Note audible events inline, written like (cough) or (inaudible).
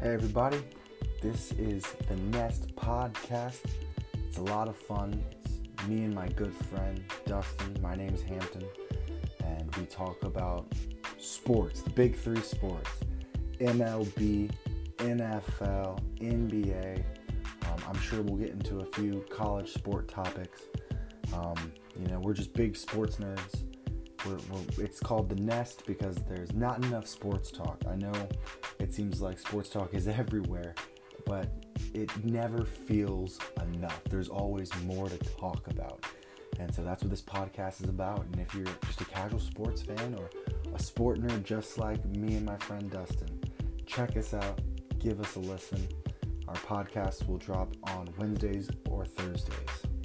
Hey, everybody. This is the Nest Podcast. It's a lot of fun. It's me and my good friend Dustin. My name's Hampton. And we talk about sports, the big three sports MLB, NFL, NBA. Um, I'm sure we'll get into a few college sport topics. Um, you know, we're just big sports nerds. We're, we're, it's called the Nest because there's not enough sports talk. I know it seems like sports talk is (laughs) everywhere, but it never feels enough. There's always more to talk about. And so that's what this podcast is about. And if you're just a casual sports fan or a sport nerd just like me and my friend Dustin, check us out, give us a listen. Our podcast will drop on Wednesdays or Thursdays.